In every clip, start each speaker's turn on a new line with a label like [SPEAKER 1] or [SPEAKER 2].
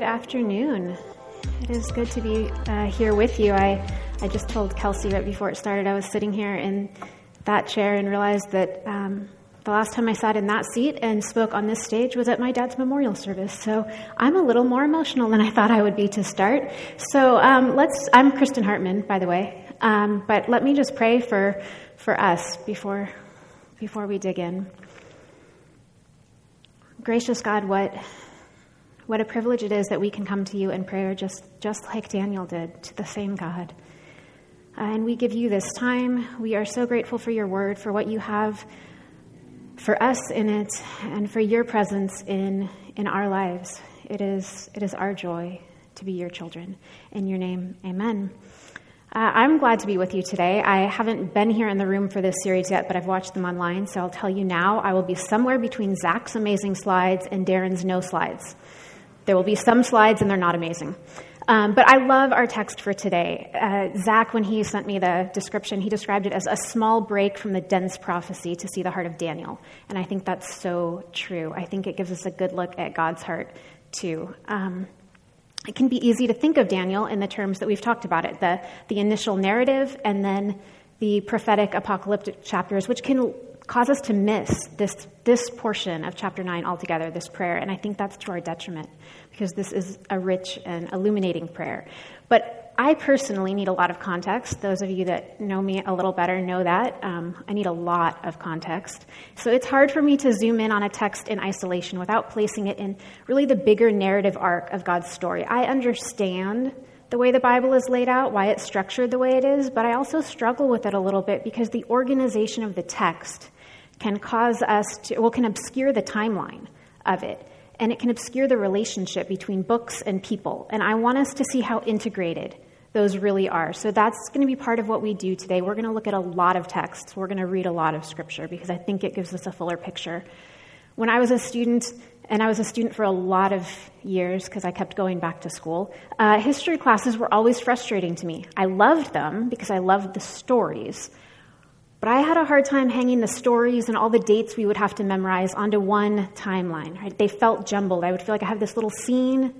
[SPEAKER 1] Good afternoon. It is good to be uh, here with you. I, I just told Kelsey right before it started, I was sitting here in that chair and realized that um, the last time I sat in that seat and spoke on this stage was at my dad's memorial service. So I'm a little more emotional than I thought I would be to start. So um, let's, I'm Kristen Hartman, by the way. Um, but let me just pray for, for us before, before we dig in. Gracious God, what what a privilege it is that we can come to you in prayer just, just like Daniel did to the same God. Uh, and we give you this time. We are so grateful for your word, for what you have for us in it, and for your presence in, in our lives. It is, it is our joy to be your children. In your name, amen. Uh, I'm glad to be with you today. I haven't been here in the room for this series yet, but I've watched them online, so I'll tell you now I will be somewhere between Zach's amazing slides and Darren's no slides. There will be some slides, and they're not amazing. Um, but I love our text for today. Uh, Zach, when he sent me the description, he described it as a small break from the dense prophecy to see the heart of Daniel. And I think that's so true. I think it gives us a good look at God's heart, too. Um, it can be easy to think of Daniel in the terms that we've talked about it the, the initial narrative and then the prophetic apocalyptic chapters, which can cause us to miss this, this portion of chapter 9 altogether, this prayer. And I think that's to our detriment because this is a rich and illuminating prayer. But I personally need a lot of context. Those of you that know me a little better know that. Um, I need a lot of context. So it's hard for me to zoom in on a text in isolation without placing it in really the bigger narrative arc of God's story. I understand the way the Bible is laid out, why it's structured the way it is, but I also struggle with it a little bit because the organization of the text can cause us to, well, can obscure the timeline of it. And it can obscure the relationship between books and people. And I want us to see how integrated those really are. So that's going to be part of what we do today. We're going to look at a lot of texts. We're going to read a lot of scripture because I think it gives us a fuller picture. When I was a student, and I was a student for a lot of years because I kept going back to school, uh, history classes were always frustrating to me. I loved them because I loved the stories, but I had a hard time hanging the stories and all the dates we would have to memorize onto one timeline. Right? They felt jumbled. I would feel like I have this little scene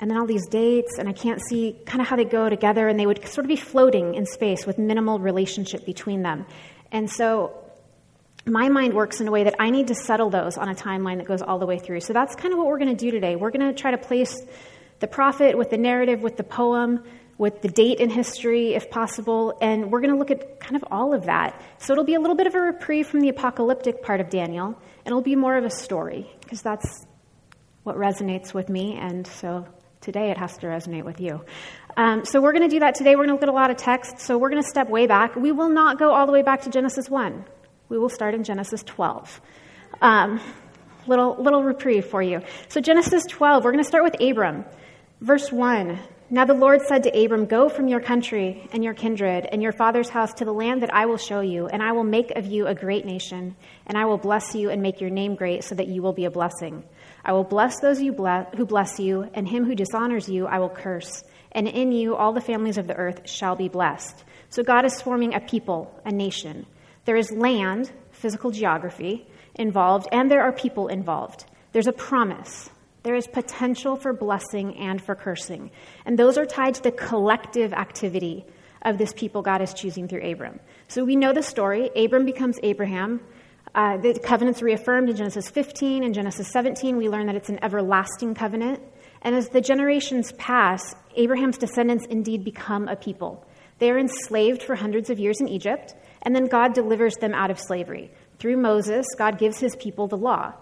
[SPEAKER 1] and then all these dates, and I can't see kind of how they go together, and they would sort of be floating in space with minimal relationship between them. And so my mind works in a way that I need to settle those on a timeline that goes all the way through. So that's kind of what we're going to do today. We're going to try to place the prophet with the narrative, with the poem, with the date in history, if possible, and we're going to look at kind of all of that. So it'll be a little bit of a reprieve from the apocalyptic part of Daniel, and it'll be more of a story, because that's what resonates with me, and so today it has to resonate with you. Um, so we're going to do that today. We're going to look at a lot of text, so we're going to step way back. We will not go all the way back to Genesis 1, we will start in Genesis 12. Um, little, little reprieve for you. So, Genesis 12, we're going to start with Abram. Verse 1 now the Lord said to Abram, Go from your country and your kindred and your father's house to the land that I will show you, and I will make of you a great nation, and I will bless you and make your name great so that you will be a blessing. I will bless those who bless you, and him who dishonors you I will curse. And in you all the families of the earth shall be blessed. So God is forming a people, a nation. There is land, physical geography, involved, and there are people involved. There's a promise. There is potential for blessing and for cursing. And those are tied to the collective activity of this people God is choosing through Abram. So we know the story. Abram becomes Abraham. Uh, the covenant's reaffirmed in Genesis 15 and Genesis 17. We learn that it's an everlasting covenant. And as the generations pass, Abraham's descendants indeed become a people. They are enslaved for hundreds of years in Egypt, and then God delivers them out of slavery. Through Moses, God gives his people the law.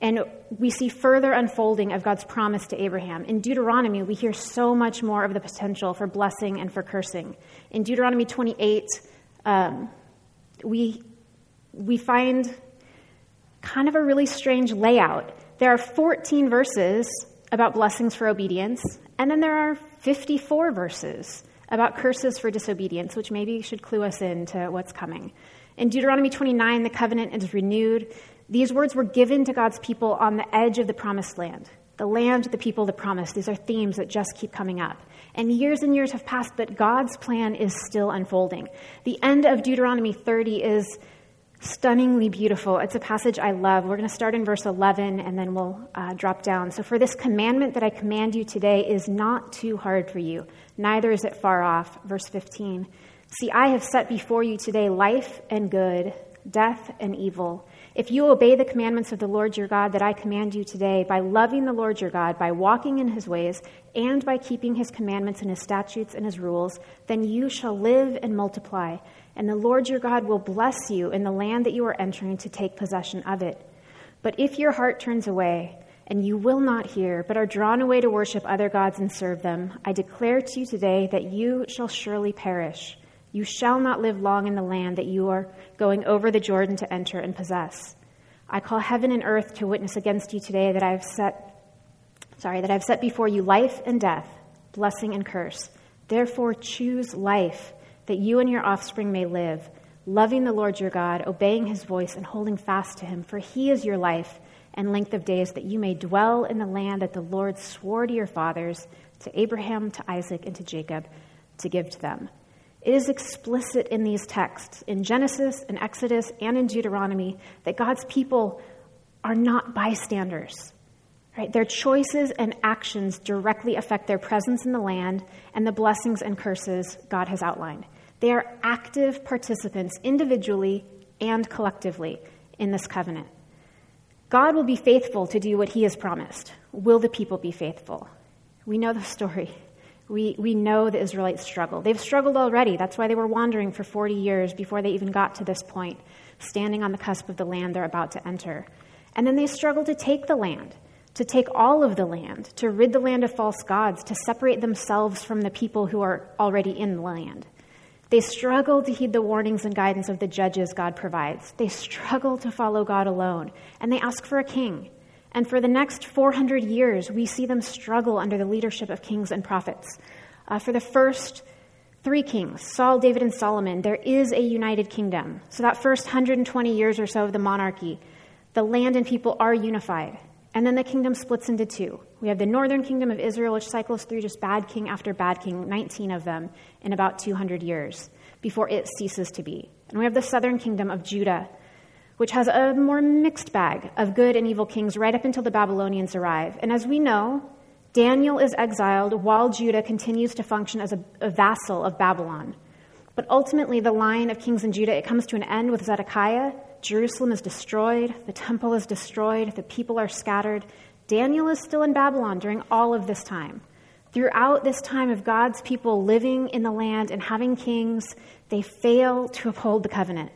[SPEAKER 1] And we see further unfolding of God's promise to Abraham. In Deuteronomy, we hear so much more of the potential for blessing and for cursing. In Deuteronomy 28, um, we, we find kind of a really strange layout. There are 14 verses about blessings for obedience, and then there are 54 verses about curses for disobedience, which maybe should clue us in to what's coming. In Deuteronomy 29, the covenant is renewed. These words were given to God's people on the edge of the promised land. The land, the people, the promise. These are themes that just keep coming up. And years and years have passed, but God's plan is still unfolding. The end of Deuteronomy 30 is stunningly beautiful. It's a passage I love. We're going to start in verse 11 and then we'll uh, drop down. So, for this commandment that I command you today is not too hard for you, neither is it far off. Verse 15. See, I have set before you today life and good, death and evil. If you obey the commandments of the Lord your God that I command you today, by loving the Lord your God, by walking in his ways, and by keeping his commandments and his statutes and his rules, then you shall live and multiply and the Lord your God will bless you in the land that you are entering to take possession of it. But if your heart turns away, and you will not hear, but are drawn away to worship other gods and serve them, I declare to you today that you shall surely perish. You shall not live long in the land that you are going over the Jordan to enter and possess. I call heaven and earth to witness against you today that I have set sorry, that I've set before you life and death, blessing and curse. Therefore choose life that you and your offspring may live, loving the Lord your God, obeying his voice, and holding fast to him. For he is your life and length of days, that you may dwell in the land that the Lord swore to your fathers, to Abraham, to Isaac, and to Jacob, to give to them. It is explicit in these texts, in Genesis, in Exodus, and in Deuteronomy, that God's people are not bystanders. Right? Their choices and actions directly affect their presence in the land and the blessings and curses God has outlined. They are active participants individually and collectively in this covenant. God will be faithful to do what he has promised. Will the people be faithful? We know the story. We, we know the Israelites struggle. They've struggled already. That's why they were wandering for 40 years before they even got to this point, standing on the cusp of the land they're about to enter. And then they struggle to take the land, to take all of the land, to rid the land of false gods, to separate themselves from the people who are already in the land. They struggle to heed the warnings and guidance of the judges God provides. They struggle to follow God alone, and they ask for a king. And for the next 400 years, we see them struggle under the leadership of kings and prophets. Uh, for the first three kings, Saul, David, and Solomon, there is a united kingdom. So, that first 120 years or so of the monarchy, the land and people are unified. And then the kingdom splits into two. We have the northern kingdom of Israel, which cycles through just bad king after bad king, 19 of them in about 200 years before it ceases to be. And we have the southern kingdom of Judah, which has a more mixed bag of good and evil kings right up until the Babylonians arrive. And as we know, Daniel is exiled while Judah continues to function as a, a vassal of Babylon. But ultimately, the line of kings in Judah, it comes to an end with Zedekiah. Jerusalem is destroyed, the temple is destroyed, the people are scattered. Daniel is still in Babylon during all of this time. Throughout this time of God's people living in the land and having kings, they fail to uphold the covenant.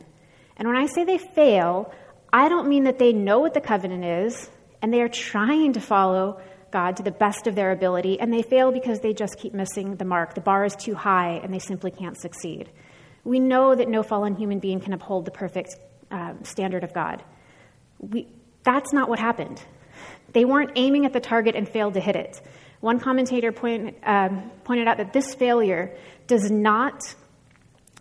[SPEAKER 1] And when I say they fail, I don't mean that they know what the covenant is and they are trying to follow God to the best of their ability, and they fail because they just keep missing the mark. The bar is too high and they simply can't succeed. We know that no fallen human being can uphold the perfect uh, standard of God. We, that's not what happened. They weren't aiming at the target and failed to hit it. One commentator point, um, pointed out that this failure does not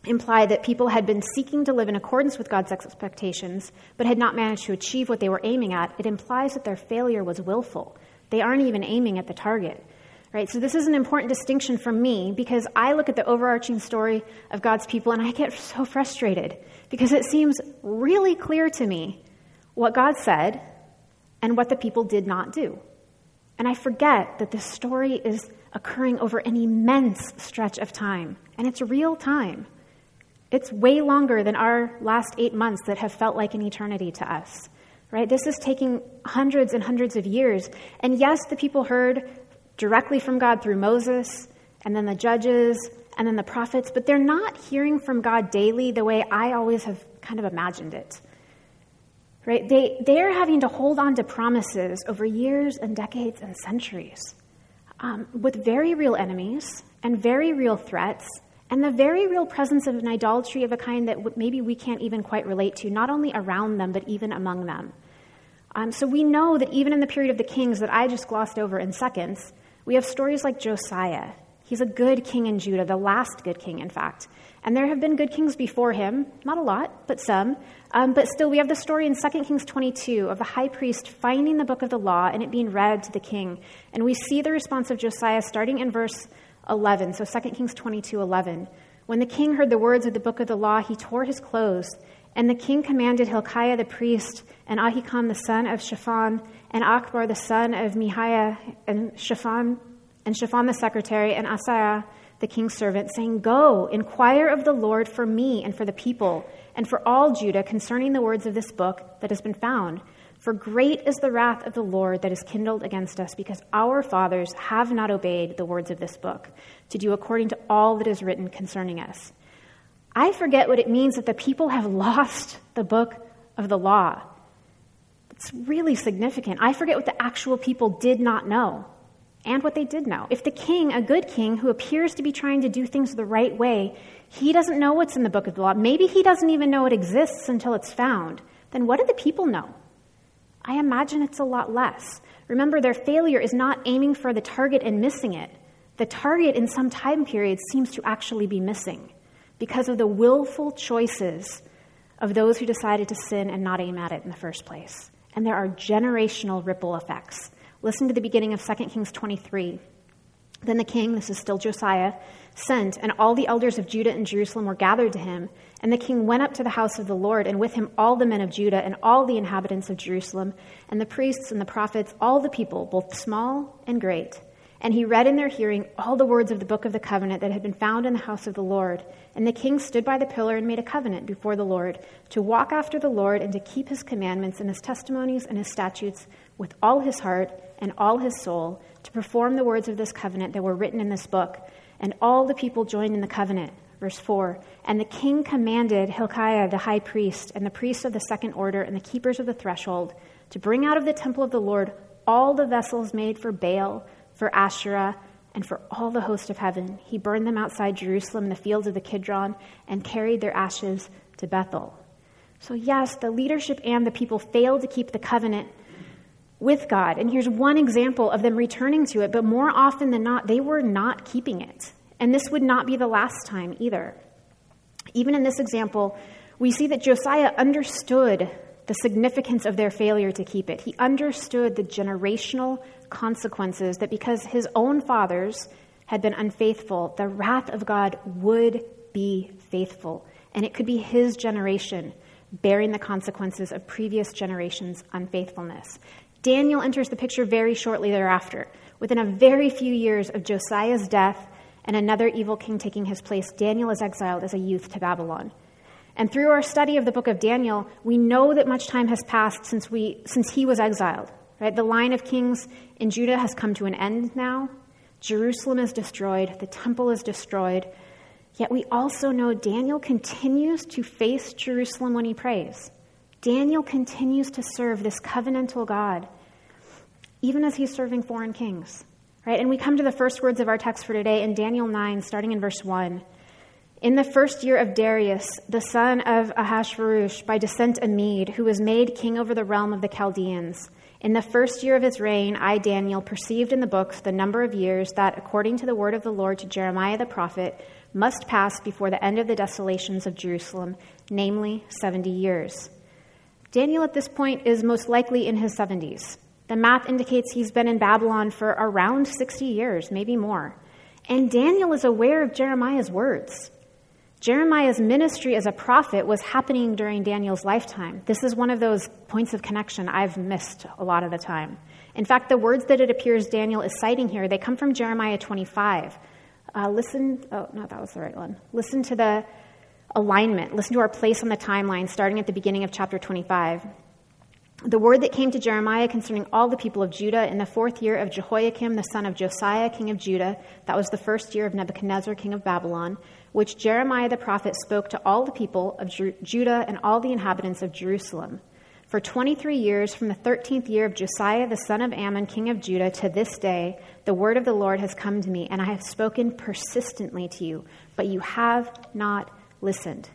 [SPEAKER 1] imply that people had been seeking to live in accordance with God's expectations, but had not managed to achieve what they were aiming at. It implies that their failure was willful. They aren't even aiming at the target. Right? So this is an important distinction for me because I look at the overarching story of God's people and I get so frustrated because it seems really clear to me what God said and what the people did not do. And I forget that this story is occurring over an immense stretch of time, and it's real time. It's way longer than our last eight months that have felt like an eternity to us, right? This is taking hundreds and hundreds of years. And yes, the people heard directly from God through Moses, and then the judges, and then the prophets, but they're not hearing from God daily the way I always have kind of imagined it right? They, they're having to hold on to promises over years and decades and centuries um, with very real enemies and very real threats and the very real presence of an idolatry of a kind that maybe we can't even quite relate to, not only around them, but even among them. Um, so we know that even in the period of the kings that I just glossed over in seconds, we have stories like Josiah. He's a good king in Judah, the last good king, in fact. And there have been good kings before him, not a lot, but some. Um, but still, we have the story in 2 Kings 22 of the high priest finding the book of the law and it being read to the king. And we see the response of Josiah starting in verse 11. So 2 Kings 22 11. When the king heard the words of the book of the law, he tore his clothes And the king commanded Hilkiah the priest, and Ahikam the son of Shaphan, and Achbor the son of Mihiah, and Shaphan, and Shaphan the secretary, and Asaiah the king's servant, saying, Go, inquire of the Lord for me and for the people, and for all Judah concerning the words of this book that has been found. For great is the wrath of the Lord that is kindled against us, because our fathers have not obeyed the words of this book, to do according to all that is written concerning us. I forget what it means that the people have lost the book of the law. It's really significant. I forget what the actual people did not know and what they did know. If the king, a good king who appears to be trying to do things the right way, he doesn't know what's in the book of the law, maybe he doesn't even know it exists until it's found, then what do the people know? I imagine it's a lot less. Remember, their failure is not aiming for the target and missing it. The target in some time period seems to actually be missing because of the willful choices of those who decided to sin and not aim at it in the first place. And there are generational ripple effects. Listen to the beginning of 2 Kings 23. Then the king, this is still Josiah, sent, and all the elders of Judah and Jerusalem were gathered to him. And the king went up to the house of the Lord, and with him all the men of Judah and all the inhabitants of Jerusalem, and the priests and the prophets, all the people, both small and great. And he read in their hearing all the words of the book of the covenant that had been found in the house of the Lord. And the king stood by the pillar and made a covenant before the Lord to walk after the Lord and to keep his commandments and his testimonies and his statutes with all his heart and all his soul, to perform the words of this covenant that were written in this book. And all the people joined in the covenant. Verse 4 And the king commanded Hilkiah the high priest, and the priests of the second order, and the keepers of the threshold, to bring out of the temple of the Lord all the vessels made for Baal for Asherah, and for all the host of heaven. He burned them outside Jerusalem in the fields of the Kidron and carried their ashes to Bethel. So, yes, the leadership and the people failed to keep the covenant with God. And here's one example of them returning to it, but more often than not, they were not keeping it. And this would not be the last time either. Even in this example, we see that Josiah understood the significance of their failure to keep it. He understood the generational consequences that because his own fathers had been unfaithful, the wrath of God would be faithful. And it could be his generation bearing the consequences of previous generations' unfaithfulness. Daniel enters the picture very shortly thereafter. Within a very few years of Josiah's death and another evil king taking his place, Daniel is exiled as a youth to Babylon. And through our study of the book of Daniel, we know that much time has passed since, we, since he was exiled. Right? The line of kings in Judah has come to an end now. Jerusalem is destroyed, the temple is destroyed. Yet we also know Daniel continues to face Jerusalem when he prays. Daniel continues to serve this covenantal God, even as he's serving foreign kings. Right? And we come to the first words of our text for today in Daniel 9, starting in verse 1. In the first year of Darius, the son of Ahasuerus, by descent a Mede, who was made king over the realm of the Chaldeans, in the first year of his reign, I, Daniel, perceived in the books the number of years that, according to the word of the Lord to Jeremiah the prophet, must pass before the end of the desolations of Jerusalem, namely 70 years. Daniel at this point is most likely in his 70s. The math indicates he's been in Babylon for around 60 years, maybe more. And Daniel is aware of Jeremiah's words. Jeremiah's ministry as a prophet was happening during Daniel's lifetime. This is one of those points of connection I've missed a lot of the time. In fact, the words that it appears Daniel is citing here, they come from Jeremiah 25. Uh, listen, oh, no, that was the right one. Listen to the alignment. Listen to our place on the timeline, starting at the beginning of chapter 25. The word that came to Jeremiah concerning all the people of Judah in the fourth year of Jehoiakim, the son of Josiah, king of Judah, that was the first year of Nebuchadnezzar, king of Babylon, which Jeremiah the prophet spoke to all the people of Judah and all the inhabitants of Jerusalem. For 23 years, from the 13th year of Josiah the son of Amon, king of Judah, to this day, the word of the Lord has come to me, and I have spoken persistently to you, but you have not listened.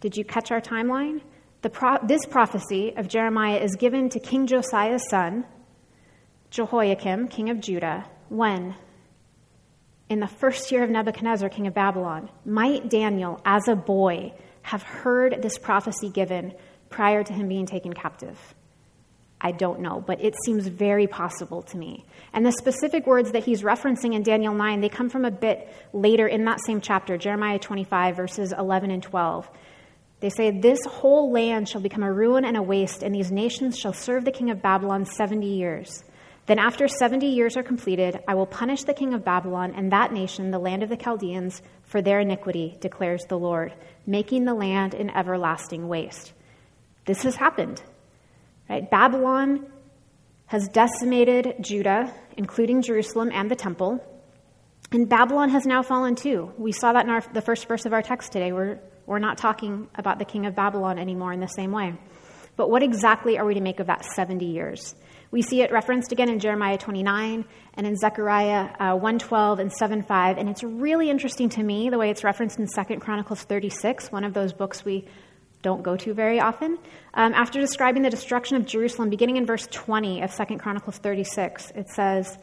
[SPEAKER 1] Did you catch our timeline? Pro- this prophecy of Jeremiah is given to King Josiah's son, Jehoiakim, king of Judah, when? in the first year of Nebuchadnezzar, king of Babylon, might Daniel, as a boy, have heard this prophecy given prior to him being taken captive? I don't know, but it seems very possible to me. And the specific words that he's referencing in Daniel 9, they come from a bit later in that same chapter, Jeremiah 25, verses 11 and 12. They say, This whole land shall become a ruin and a waste, and these nations shall serve the king of Babylon 70 years. Then, after 70 years are completed, I will punish the king of Babylon and that nation, the land of the Chaldeans, for their iniquity, declares the Lord, making the land an everlasting waste. This has happened. Right? Babylon has decimated Judah, including Jerusalem and the temple. And Babylon has now fallen too. We saw that in our, the first verse of our text today. We're, we're not talking about the king of Babylon anymore in the same way. But what exactly are we to make of that 70 years? We see it referenced again in Jeremiah 29 and in Zechariah uh, 112 and 7.5. And it's really interesting to me the way it's referenced in 2 Chronicles 36, one of those books we don't go to very often. Um, after describing the destruction of Jerusalem, beginning in verse 20 of 2 Chronicles 36, it says,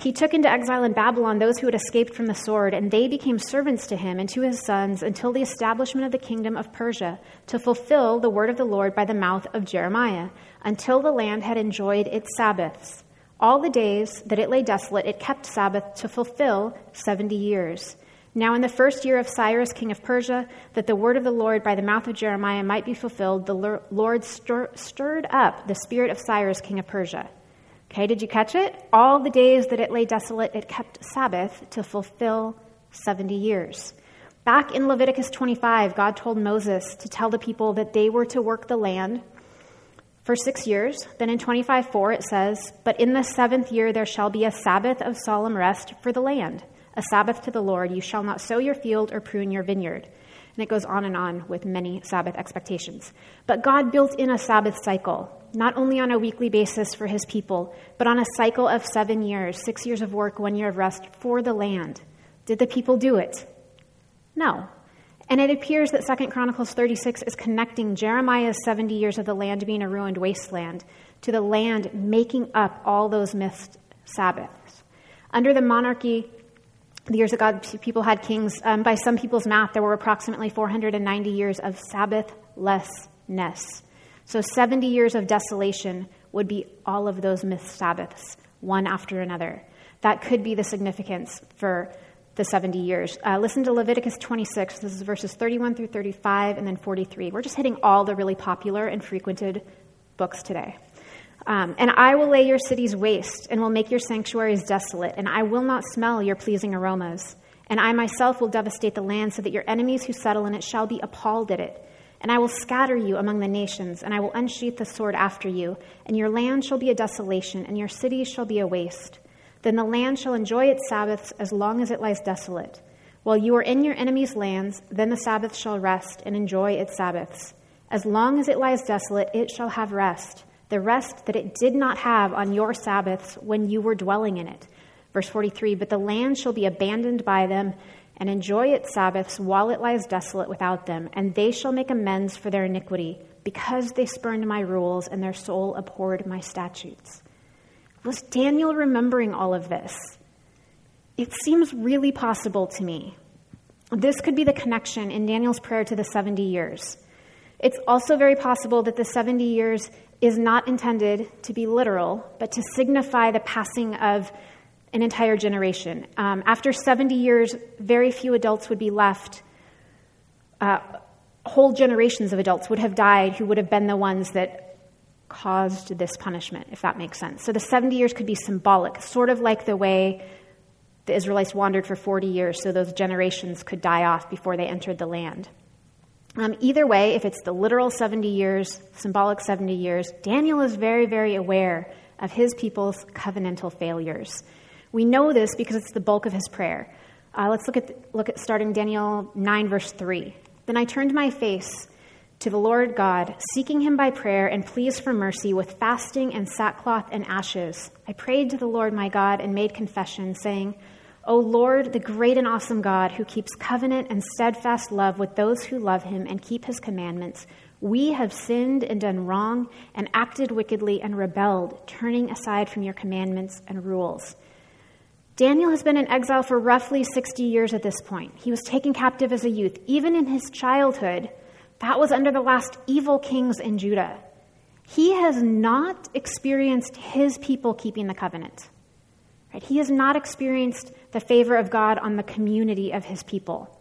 [SPEAKER 1] He took into exile in Babylon those who had escaped from the sword, and they became servants to him and to his sons until the establishment of the kingdom of Persia, to fulfill the word of the Lord by the mouth of Jeremiah, until the land had enjoyed its Sabbaths. All the days that it lay desolate, it kept Sabbath to fulfill 70 years. Now, in the first year of Cyrus, king of Persia, that the word of the Lord by the mouth of Jeremiah might be fulfilled, the Lord stir- stirred up the spirit of Cyrus, king of Persia. Okay, did you catch it? All the days that it lay desolate, it kept Sabbath to fulfill 70 years. Back in Leviticus 25, God told Moses to tell the people that they were to work the land for six years. Then in 25 4, it says, But in the seventh year there shall be a Sabbath of solemn rest for the land a Sabbath to the Lord. You shall not sow your field or prune your vineyard. And it goes on and on with many Sabbath expectations. But God built in a Sabbath cycle, not only on a weekly basis for his people, but on a cycle of seven years six years of work, one year of rest for the land. Did the people do it? No. And it appears that 2 Chronicles 36 is connecting Jeremiah's 70 years of the land being a ruined wasteland to the land making up all those missed Sabbaths. Under the monarchy the years that God people had kings, um, by some people's math, there were approximately 490 years of Sabbathlessness. So 70 years of desolation would be all of those missed Sabbaths, one after another. That could be the significance for the 70 years. Uh, listen to Leviticus 26. This is verses 31 through 35 and then 43. We're just hitting all the really popular and frequented books today. Um, and I will lay your cities waste and will make your sanctuaries desolate, and I will not smell your pleasing aromas. And I myself will devastate the land so that your enemies who settle in it shall be appalled at it. And I will scatter you among the nations, and I will unsheath the sword after you, and your land shall be a desolation, and your cities shall be a waste. Then the land shall enjoy its Sabbaths as long as it lies desolate. While you are in your enemies' lands, then the Sabbath shall rest and enjoy its Sabbaths. As long as it lies desolate, it shall have rest the rest that it did not have on your Sabbaths when you were dwelling in it. Verse 43 But the land shall be abandoned by them and enjoy its Sabbaths while it lies desolate without them, and they shall make amends for their iniquity, because they spurned my rules and their soul abhorred my statutes. Was Daniel remembering all of this? It seems really possible to me. This could be the connection in Daniel's prayer to the 70 years. It's also very possible that the 70 years is not intended to be literal, but to signify the passing of an entire generation. Um, after 70 years, very few adults would be left. Uh, whole generations of adults would have died who would have been the ones that caused this punishment, if that makes sense. So the 70 years could be symbolic, sort of like the way the Israelites wandered for 40 years, so those generations could die off before they entered the land. Um, either way, if it's the literal 70 years, symbolic 70 years, Daniel is very, very aware of his people's covenantal failures. We know this because it's the bulk of his prayer. Uh, let's look at, look at starting Daniel 9, verse 3. Then I turned my face to the Lord God, seeking him by prayer and pleas for mercy with fasting and sackcloth and ashes. I prayed to the Lord my God and made confession, saying, O Lord, the great and awesome God who keeps covenant and steadfast love with those who love him and keep his commandments, we have sinned and done wrong and acted wickedly and rebelled, turning aside from your commandments and rules. Daniel has been in exile for roughly 60 years at this point. He was taken captive as a youth. Even in his childhood, that was under the last evil kings in Judah. He has not experienced his people keeping the covenant. Right? He has not experienced the favor of God on the community of his people.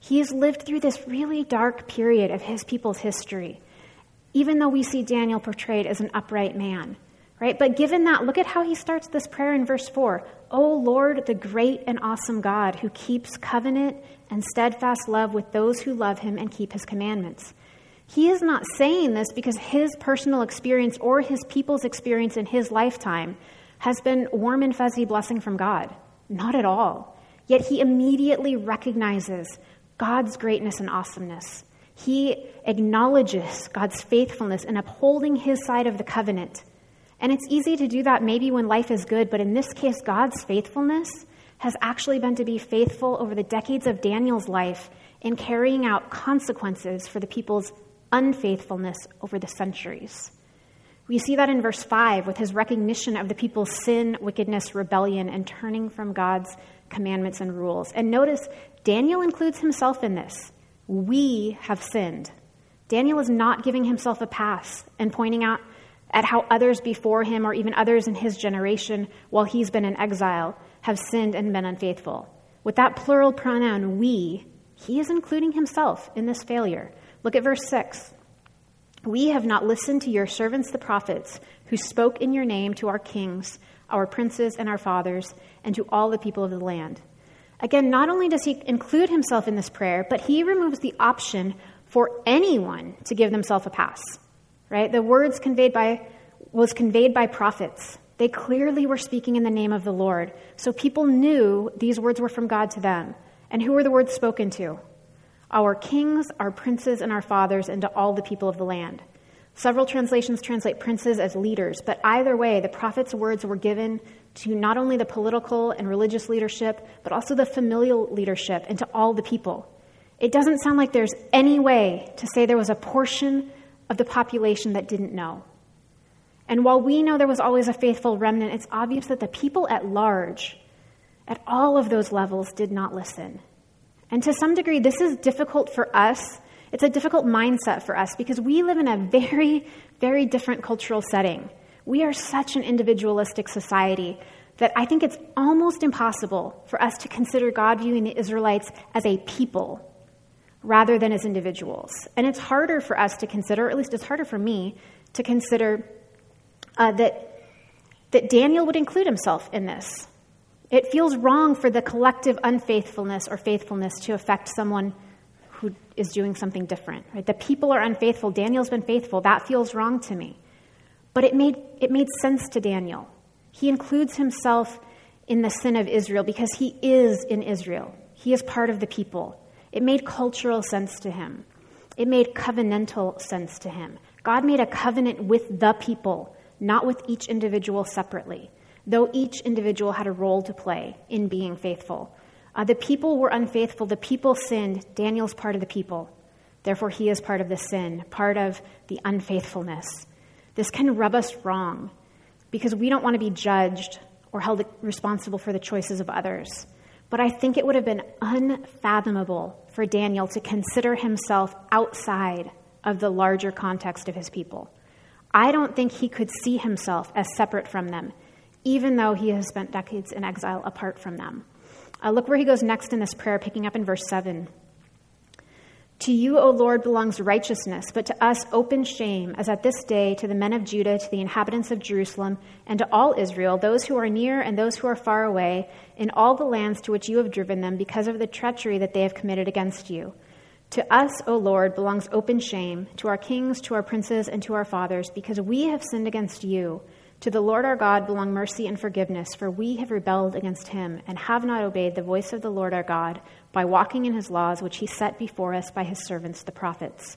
[SPEAKER 1] He has lived through this really dark period of his people's history, even though we see Daniel portrayed as an upright man, right? But given that, look at how he starts this prayer in verse 4 O Lord, the great and awesome God, who keeps covenant and steadfast love with those who love him and keep his commandments. He is not saying this because his personal experience or his people's experience in his lifetime has been warm and fuzzy blessing from God. Not at all. Yet he immediately recognizes God's greatness and awesomeness. He acknowledges God's faithfulness in upholding his side of the covenant. And it's easy to do that maybe when life is good, but in this case, God's faithfulness has actually been to be faithful over the decades of Daniel's life in carrying out consequences for the people's unfaithfulness over the centuries. We see that in verse 5 with his recognition of the people's sin, wickedness, rebellion, and turning from God's commandments and rules. And notice, Daniel includes himself in this. We have sinned. Daniel is not giving himself a pass and pointing out at how others before him, or even others in his generation, while he's been in exile, have sinned and been unfaithful. With that plural pronoun, we, he is including himself in this failure. Look at verse 6. We have not listened to your servants, the prophets, who spoke in your name to our kings, our princes, and our fathers, and to all the people of the land. Again, not only does he include himself in this prayer, but he removes the option for anyone to give themselves a pass. Right? The words conveyed by was conveyed by prophets. They clearly were speaking in the name of the Lord. So people knew these words were from God to them. And who were the words spoken to? our kings, our princes, and our fathers, and to all the people of the land. Several translations translate princes as leaders, but either way, the prophet's words were given to not only the political and religious leadership, but also the familial leadership and to all the people. It doesn't sound like there's any way to say there was a portion of the population that didn't know. And while we know there was always a faithful remnant, it's obvious that the people at large, at all of those levels, did not listen. And to some degree, this is difficult for us. It's a difficult mindset for us because we live in a very, very different cultural setting. We are such an individualistic society that I think it's almost impossible for us to consider God viewing the Israelites as a people rather than as individuals. And it's harder for us to consider, or at least it's harder for me to consider, uh, that, that Daniel would include himself in this. It feels wrong for the collective unfaithfulness or faithfulness to affect someone who is doing something different. Right? The people are unfaithful. Daniel's been faithful. That feels wrong to me. But it made, it made sense to Daniel. He includes himself in the sin of Israel because he is in Israel. He is part of the people. It made cultural sense to him. It made covenantal sense to him. God made a covenant with the people, not with each individual separately though each individual had a role to play in being faithful. Uh, the people were unfaithful, the people sinned. Daniel's part of the people. Therefore, he is part of the sin, part of the unfaithfulness. This can rub us wrong because we don't want to be judged or held responsible for the choices of others. But I think it would have been unfathomable for Daniel to consider himself outside of the larger context of his people. I don't think he could see himself as separate from them even though he has spent decades in exile apart from them. Uh, look where he goes next in this prayer, picking up in verse 7. To you, O Lord, belongs righteousness, but to us open shame, as at this day to the men of Judah, to the inhabitants of Jerusalem, and to all Israel, those who are near and those who are far away, in all the lands to which you have driven them, because of the treachery that they have committed against you. To us, O Lord, belongs open shame, to our kings, to our princes, and to our fathers, because we have sinned against you. To the Lord our God belong mercy and forgiveness, for we have rebelled against him and have not obeyed the voice of the Lord our God by walking in his laws, which he set before us by his servants, the prophets.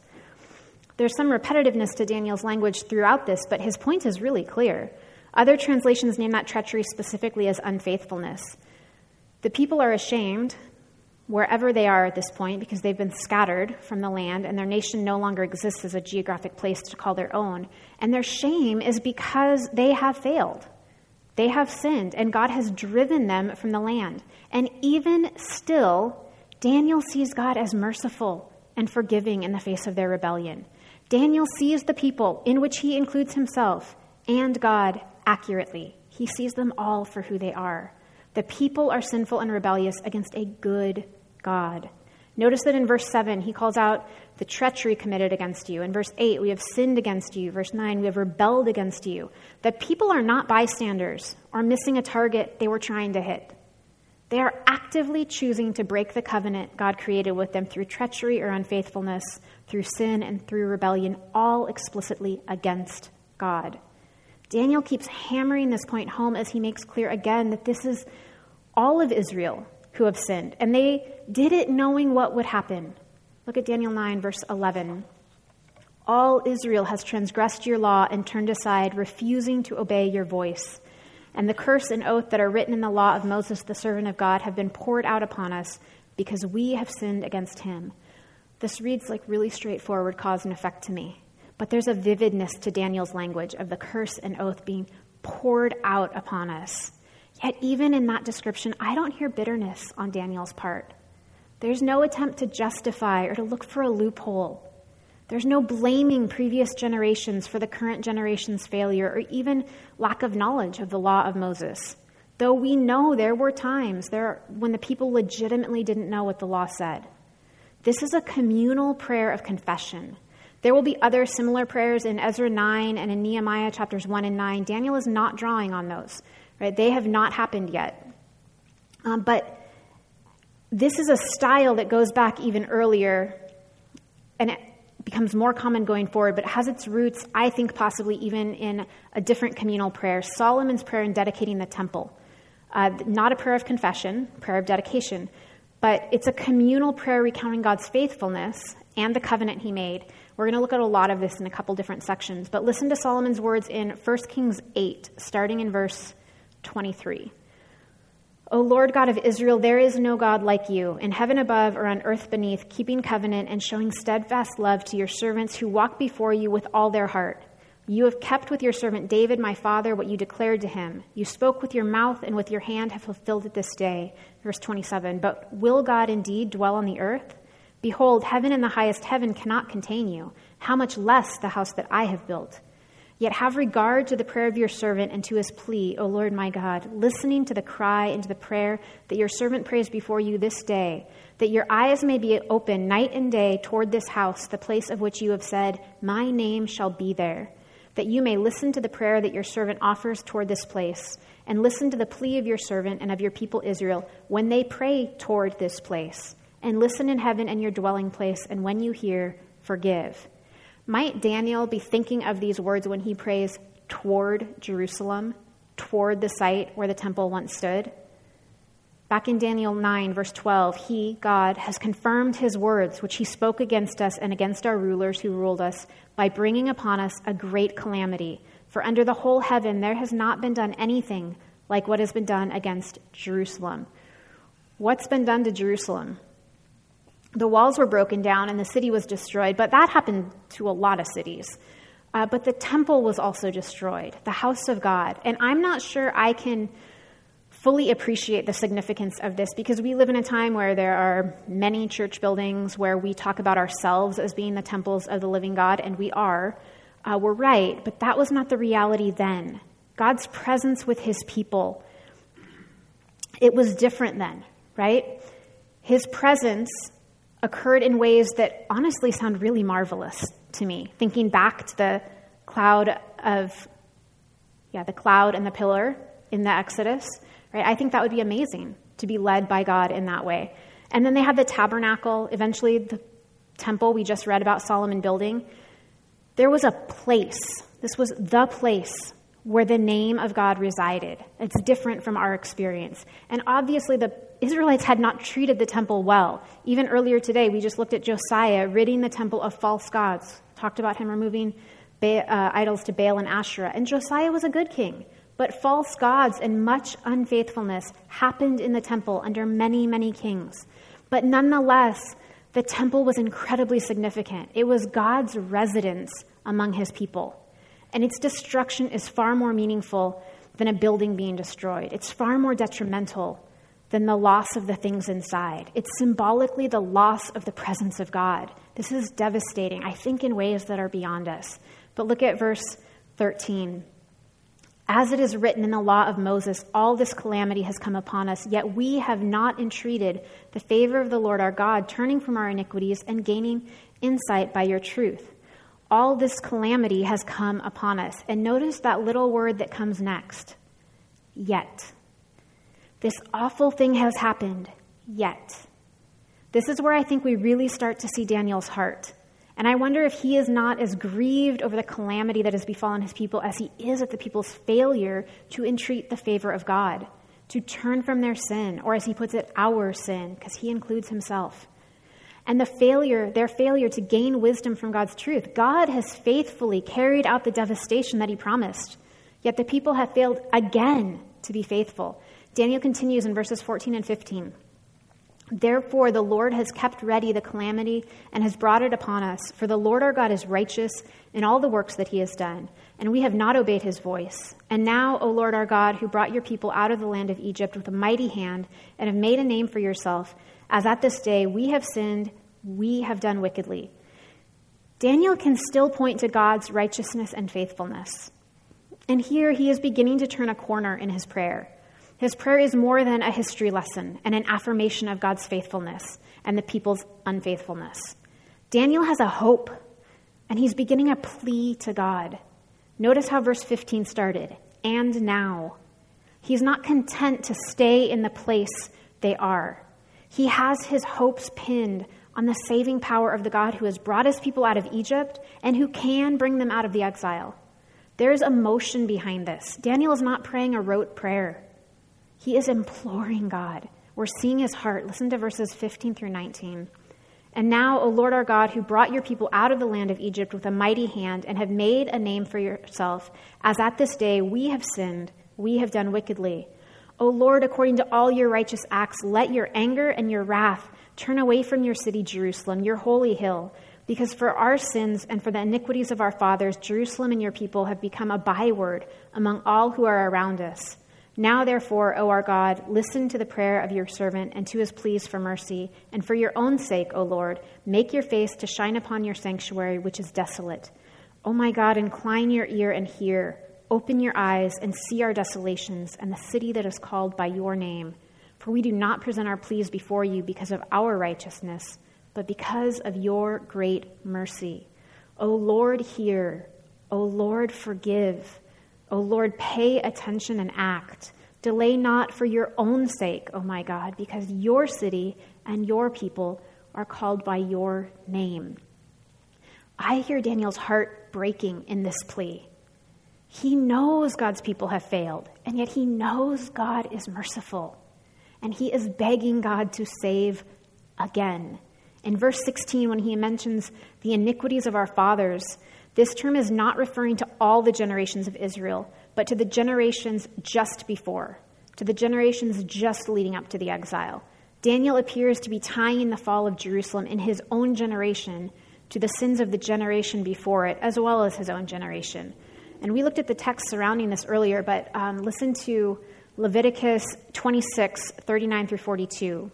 [SPEAKER 1] There's some repetitiveness to Daniel's language throughout this, but his point is really clear. Other translations name that treachery specifically as unfaithfulness. The people are ashamed wherever they are at this point because they've been scattered from the land and their nation no longer exists as a geographic place to call their own. And their shame is because they have failed. They have sinned, and God has driven them from the land. And even still, Daniel sees God as merciful and forgiving in the face of their rebellion. Daniel sees the people, in which he includes himself, and God accurately. He sees them all for who they are. The people are sinful and rebellious against a good God. Notice that in verse 7, he calls out the treachery committed against you. In verse 8, we have sinned against you. Verse 9, we have rebelled against you. That people are not bystanders or missing a target they were trying to hit. They are actively choosing to break the covenant God created with them through treachery or unfaithfulness, through sin and through rebellion, all explicitly against God. Daniel keeps hammering this point home as he makes clear again that this is all of Israel who have sinned, and they did it knowing what would happen. Look at Daniel 9, verse 11. All Israel has transgressed your law and turned aside, refusing to obey your voice. And the curse and oath that are written in the law of Moses, the servant of God, have been poured out upon us because we have sinned against him. This reads like really straightforward cause and effect to me. But there's a vividness to Daniel's language of the curse and oath being poured out upon us. Yet, even in that description, I don't hear bitterness on Daniel's part. There's no attempt to justify or to look for a loophole. There's no blaming previous generations for the current generation's failure or even lack of knowledge of the law of Moses. Though we know there were times there when the people legitimately didn't know what the law said. This is a communal prayer of confession. There will be other similar prayers in Ezra 9 and in Nehemiah chapters 1 and 9. Daniel is not drawing on those. Right? They have not happened yet. Um, but this is a style that goes back even earlier and becomes more common going forward, but it has its roots, I think, possibly even in a different communal prayer Solomon's prayer in dedicating the temple. Uh, not a prayer of confession, prayer of dedication, but it's a communal prayer recounting God's faithfulness and the covenant he made. We're going to look at a lot of this in a couple different sections, but listen to Solomon's words in 1 Kings 8, starting in verse 23. O Lord God of Israel, there is no God like you, in heaven above or on earth beneath, keeping covenant and showing steadfast love to your servants who walk before you with all their heart. You have kept with your servant David, my father, what you declared to him. You spoke with your mouth and with your hand have fulfilled it this day. Verse 27 But will God indeed dwell on the earth? Behold, heaven and the highest heaven cannot contain you. How much less the house that I have built? Yet have regard to the prayer of your servant and to his plea, O Lord my God, listening to the cry and to the prayer that your servant prays before you this day, that your eyes may be open night and day toward this house, the place of which you have said, My name shall be there, that you may listen to the prayer that your servant offers toward this place, and listen to the plea of your servant and of your people Israel when they pray toward this place, and listen in heaven and your dwelling place, and when you hear, forgive might Daniel be thinking of these words when he prays toward Jerusalem, toward the site where the temple once stood? Back in Daniel 9, verse 12, he, God, has confirmed his words, which he spoke against us and against our rulers who ruled us, by bringing upon us a great calamity. For under the whole heaven there has not been done anything like what has been done against Jerusalem. What's been done to Jerusalem? The walls were broken down and the city was destroyed, but that happened to a lot of cities. Uh, but the temple was also destroyed, the house of God. And I'm not sure I can fully appreciate the significance of this because we live in a time where there are many church buildings where we talk about ourselves as being the temples of the living God, and we are. Uh, we're right, but that was not the reality then. God's presence with his people, it was different then, right? His presence occurred in ways that honestly sound really marvelous to me. Thinking back to the cloud of, yeah, the cloud and the pillar in the Exodus, right? I think that would be amazing to be led by God in that way. And then they had the tabernacle, eventually the temple we just read about Solomon building. There was a place, this was the place where the name of God resided. It's different from our experience. And obviously, the Israelites had not treated the temple well. Even earlier today, we just looked at Josiah ridding the temple of false gods, talked about him removing ba- uh, idols to Baal and Asherah. And Josiah was a good king. But false gods and much unfaithfulness happened in the temple under many, many kings. But nonetheless, the temple was incredibly significant. It was God's residence among his people. And its destruction is far more meaningful than a building being destroyed. It's far more detrimental than the loss of the things inside. It's symbolically the loss of the presence of God. This is devastating, I think, in ways that are beyond us. But look at verse 13. As it is written in the law of Moses, all this calamity has come upon us, yet we have not entreated the favor of the Lord our God, turning from our iniquities and gaining insight by your truth. All this calamity has come upon us. And notice that little word that comes next yet. This awful thing has happened, yet. This is where I think we really start to see Daniel's heart. And I wonder if he is not as grieved over the calamity that has befallen his people as he is at the people's failure to entreat the favor of God, to turn from their sin, or as he puts it, our sin, because he includes himself. And the failure, their failure to gain wisdom from God's truth. God has faithfully carried out the devastation that he promised, yet the people have failed again to be faithful. Daniel continues in verses 14 and 15. Therefore, the Lord has kept ready the calamity and has brought it upon us. For the Lord our God is righteous in all the works that he has done, and we have not obeyed his voice. And now, O Lord our God, who brought your people out of the land of Egypt with a mighty hand and have made a name for yourself, as at this day we have sinned, we have done wickedly. Daniel can still point to God's righteousness and faithfulness. And here he is beginning to turn a corner in his prayer. His prayer is more than a history lesson and an affirmation of God's faithfulness and the people's unfaithfulness. Daniel has a hope, and he's beginning a plea to God. Notice how verse 15 started and now. He's not content to stay in the place they are. He has his hopes pinned on the saving power of the God who has brought his people out of Egypt and who can bring them out of the exile. There's emotion behind this. Daniel is not praying a rote prayer. He is imploring God. We're seeing his heart. Listen to verses 15 through 19. And now, O Lord our God, who brought your people out of the land of Egypt with a mighty hand and have made a name for yourself, as at this day we have sinned, we have done wickedly. O Lord, according to all your righteous acts, let your anger and your wrath turn away from your city, Jerusalem, your holy hill, because for our sins and for the iniquities of our fathers, Jerusalem and your people have become a byword among all who are around us. Now, therefore, O our God, listen to the prayer of your servant and to his pleas for mercy, and for your own sake, O Lord, make your face to shine upon your sanctuary, which is desolate. O my God, incline your ear and hear. Open your eyes and see our desolations and the city that is called by your name. For we do not present our pleas before you because of our righteousness, but because of your great mercy. O Lord, hear. O Lord, forgive. O Lord, pay attention and act. Delay not for your own sake, O my God, because your city and your people are called by your name. I hear Daniel's heart breaking in this plea. He knows God's people have failed, and yet he knows God is merciful. And he is begging God to save again. In verse 16, when he mentions the iniquities of our fathers, this term is not referring to all the generations of Israel, but to the generations just before, to the generations just leading up to the exile. Daniel appears to be tying the fall of Jerusalem in his own generation to the sins of the generation before it, as well as his own generation. And we looked at the text surrounding this earlier, but um, listen to Leviticus 26, 39 through 42.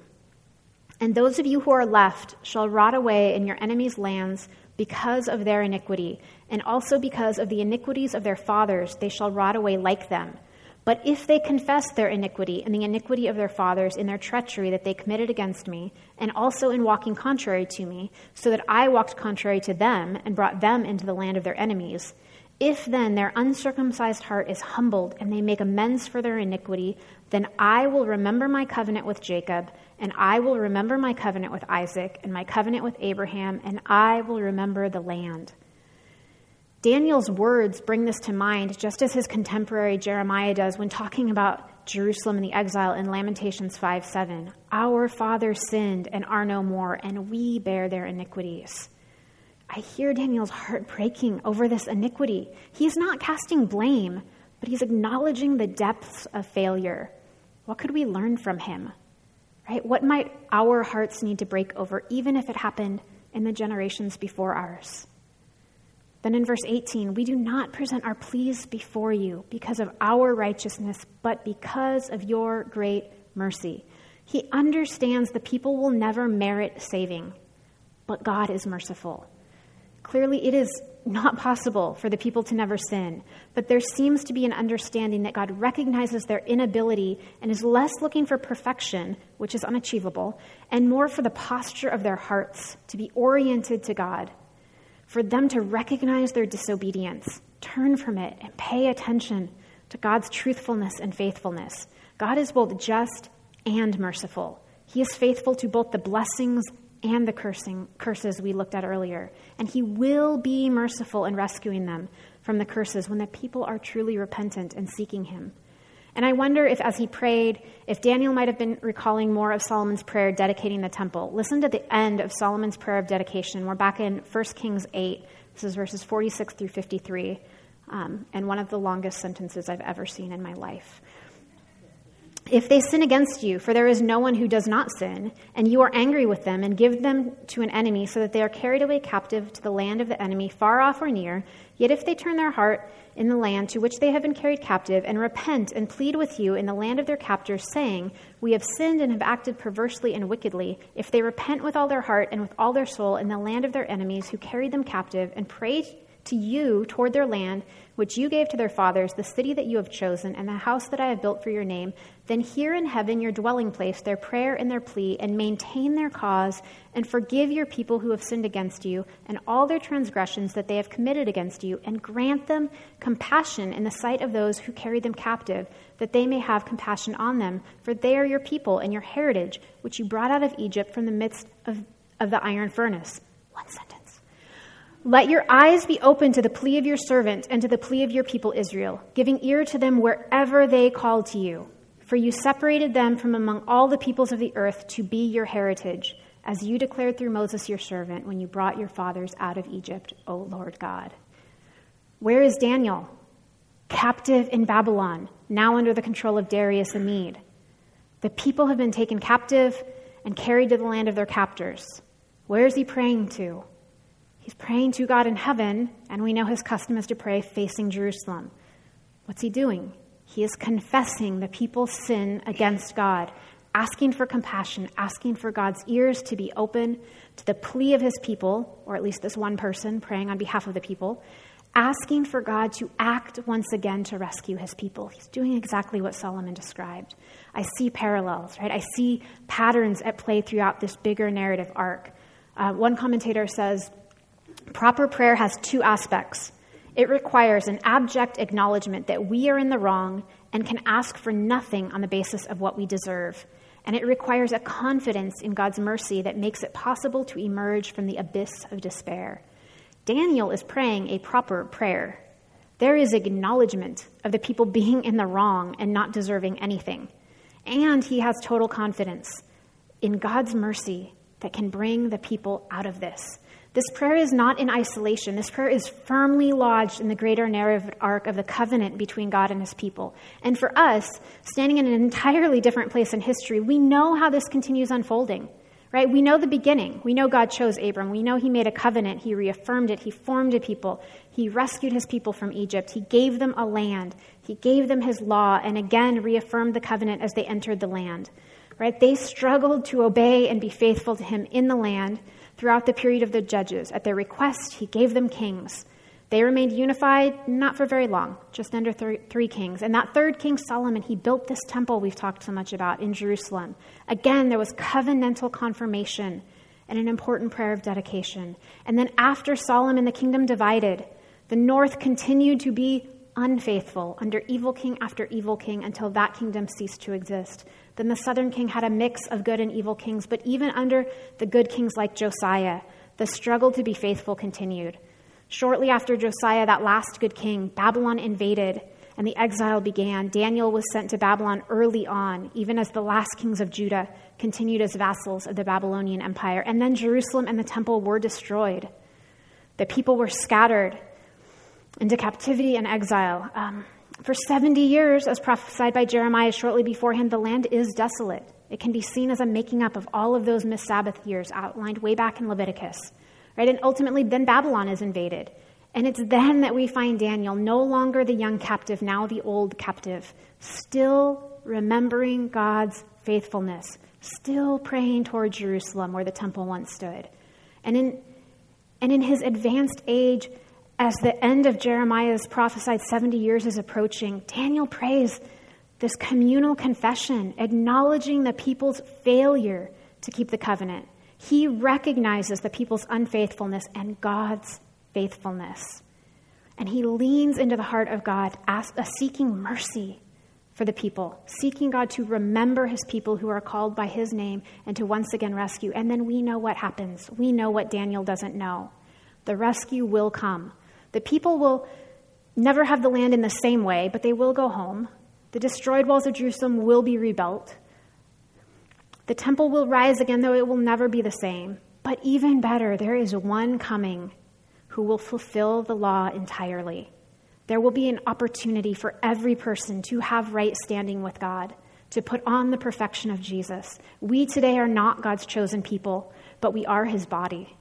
[SPEAKER 1] And those of you who are left shall rot away in your enemies' lands because of their iniquity, and also because of the iniquities of their fathers, they shall rot away like them. But if they confess their iniquity and the iniquity of their fathers in their treachery that they committed against me, and also in walking contrary to me, so that I walked contrary to them and brought them into the land of their enemies, if then their uncircumcised heart is humbled and they make amends for their iniquity, then I will remember my covenant with Jacob, and I will remember my covenant with Isaac, and my covenant with Abraham, and I will remember the land. Daniel's words bring this to mind just as his contemporary Jeremiah does when talking about Jerusalem and the exile in Lamentations 5 7. Our fathers sinned and are no more, and we bear their iniquities. I hear Daniel's heart breaking over this iniquity. He's not casting blame, but he's acknowledging the depths of failure. What could we learn from him? Right? What might our hearts need to break over, even if it happened in the generations before ours? Then in verse 18, we do not present our pleas before you because of our righteousness, but because of your great mercy. He understands the people will never merit saving, but God is merciful. Clearly, it is not possible for the people to never sin, but there seems to be an understanding that God recognizes their inability and is less looking for perfection, which is unachievable, and more for the posture of their hearts to be oriented to God, for them to recognize their disobedience, turn from it, and pay attention to God's truthfulness and faithfulness. God is both just and merciful. He is faithful to both the blessings and the cursing, curses we looked at earlier. And he will be merciful in rescuing them from the curses when the people are truly repentant and seeking him. And I wonder if, as he prayed, if Daniel might have been recalling more of Solomon's prayer dedicating the temple. Listen to the end of Solomon's prayer of dedication. We're back in 1 Kings 8. This is verses 46 through 53, um, and one of the longest sentences I've ever seen in my life. If they sin against you, for there is no one who does not sin, and you are angry with them and give them to an enemy so that they are carried away captive to the land of the enemy, far off or near, yet if they turn their heart in the land to which they have been carried captive and repent and plead with you in the land of their captors, saying, We have sinned and have acted perversely and wickedly, if they repent with all their heart and with all their soul in the land of their enemies who carried them captive and pray to you toward their land, which you gave to their fathers, the city that you have chosen, and the house that I have built for your name, then hear in heaven your dwelling place their prayer and their plea, and maintain their cause, and forgive your people who have sinned against you, and all their transgressions that they have committed against you, and grant them compassion in the sight of those who carry them captive, that they may have compassion on them, for they are your people and your heritage, which you brought out of Egypt from the midst of, of the iron furnace. One sentence. Let your eyes be open to the plea of your servant and to the plea of your people Israel, giving ear to them wherever they call to you. For you separated them from among all the peoples of the earth to be your heritage, as you declared through Moses your servant when you brought your fathers out of Egypt, O Lord God. Where is Daniel? Captive in Babylon, now under the control of Darius the Mede. The people have been taken captive and carried to the land of their captors. Where is he praying to? He's praying to God in heaven, and we know his custom is to pray facing Jerusalem. What's he doing? He is confessing the people's sin against God, asking for compassion, asking for God's ears to be open to the plea of his people, or at least this one person praying on behalf of the people, asking for God to act once again to rescue his people. He's doing exactly what Solomon described. I see parallels, right? I see patterns at play throughout this bigger narrative arc. Uh, one commentator says, Proper prayer has two aspects. It requires an abject acknowledgement that we are in the wrong and can ask for nothing on the basis of what we deserve. And it requires a confidence in God's mercy that makes it possible to emerge from the abyss of despair. Daniel is praying a proper prayer. There is acknowledgement of the people being in the wrong and not deserving anything. And he has total confidence in God's mercy that can bring the people out of this. This prayer is not in isolation. This prayer is firmly lodged in the greater narrative arc of the covenant between God and his people. And for us, standing in an entirely different place in history, we know how this continues unfolding. Right? We know the beginning. We know God chose Abram. We know he made a covenant. He reaffirmed it. He formed a people. He rescued his people from Egypt. He gave them a land. He gave them his law and again reaffirmed the covenant as they entered the land. Right? They struggled to obey and be faithful to him in the land throughout the period of the judges. At their request, he gave them kings. They remained unified not for very long, just under three, kings. And that third king, Solomon, he built this temple we've talked so much about in Jerusalem. Again, there was covenantal confirmation and an important prayer of dedication. And then after Solomon, the kingdom divided. The north continued to be unfaithful under evil king after evil king until that kingdom ceased to exist. Then the southern king had a mix of good and evil kings, but even under the good kings like Josiah, the struggle to be faithful continued. Shortly after Josiah, that last good king, Babylon invaded and the exile began. Daniel was sent to Babylon early on, even as the last kings of Judah continued as vassals of the Babylonian Empire. And then Jerusalem and the temple were destroyed. The people were scattered into captivity and exile. Um, for 70 years, as prophesied by Jeremiah shortly beforehand, the land is desolate. It can be seen as a making up of all of those missed Sabbath years outlined way back in Leviticus. Right? And ultimately, then Babylon is invaded. And it's then that we find Daniel, no longer the young captive, now the old captive, still remembering God's faithfulness, still praying toward Jerusalem where the temple once stood. And in, and in his advanced age, as the end of Jeremiah's prophesied 70 years is approaching, Daniel prays this communal confession, acknowledging the people's failure to keep the covenant. He recognizes the people's unfaithfulness and God's faithfulness. And he leans into the heart of God, ask, uh, seeking mercy for the people, seeking God to remember his people who are called by his name and to once again rescue. And then we know what happens. We know what Daniel doesn't know. The rescue will come. The people will never have the land in the same way, but they will go home. The destroyed walls of Jerusalem will be rebuilt. The temple will rise again, though it will never be the same. But even better, there is one coming who will fulfill the law entirely. There will be an opportunity for every person to have right standing with God, to put on the perfection of Jesus. We today are not God's chosen people, but we are his body.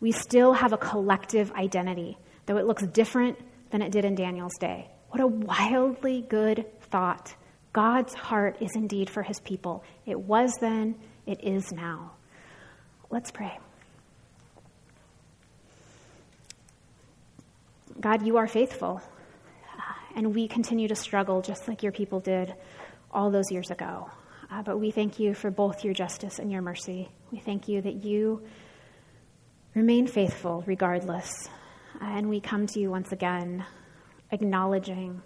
[SPEAKER 1] We still have a collective identity though it looks different than it did in Daniel's day. What a wildly good thought. God's heart is indeed for his people. It was then, it is now. Let's pray. God, you are faithful, and we continue to struggle just like your people did all those years ago. Uh, but we thank you for both your justice and your mercy. We thank you that you remain faithful regardless uh, and we come to you once again, acknowledging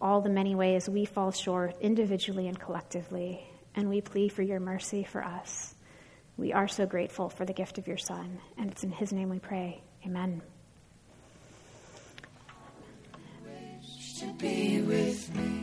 [SPEAKER 1] all the many ways we fall short individually and collectively, and we plead for your mercy for us. We are so grateful for the gift of your Son, and it's in his name we pray. Amen.
[SPEAKER 2] be with me.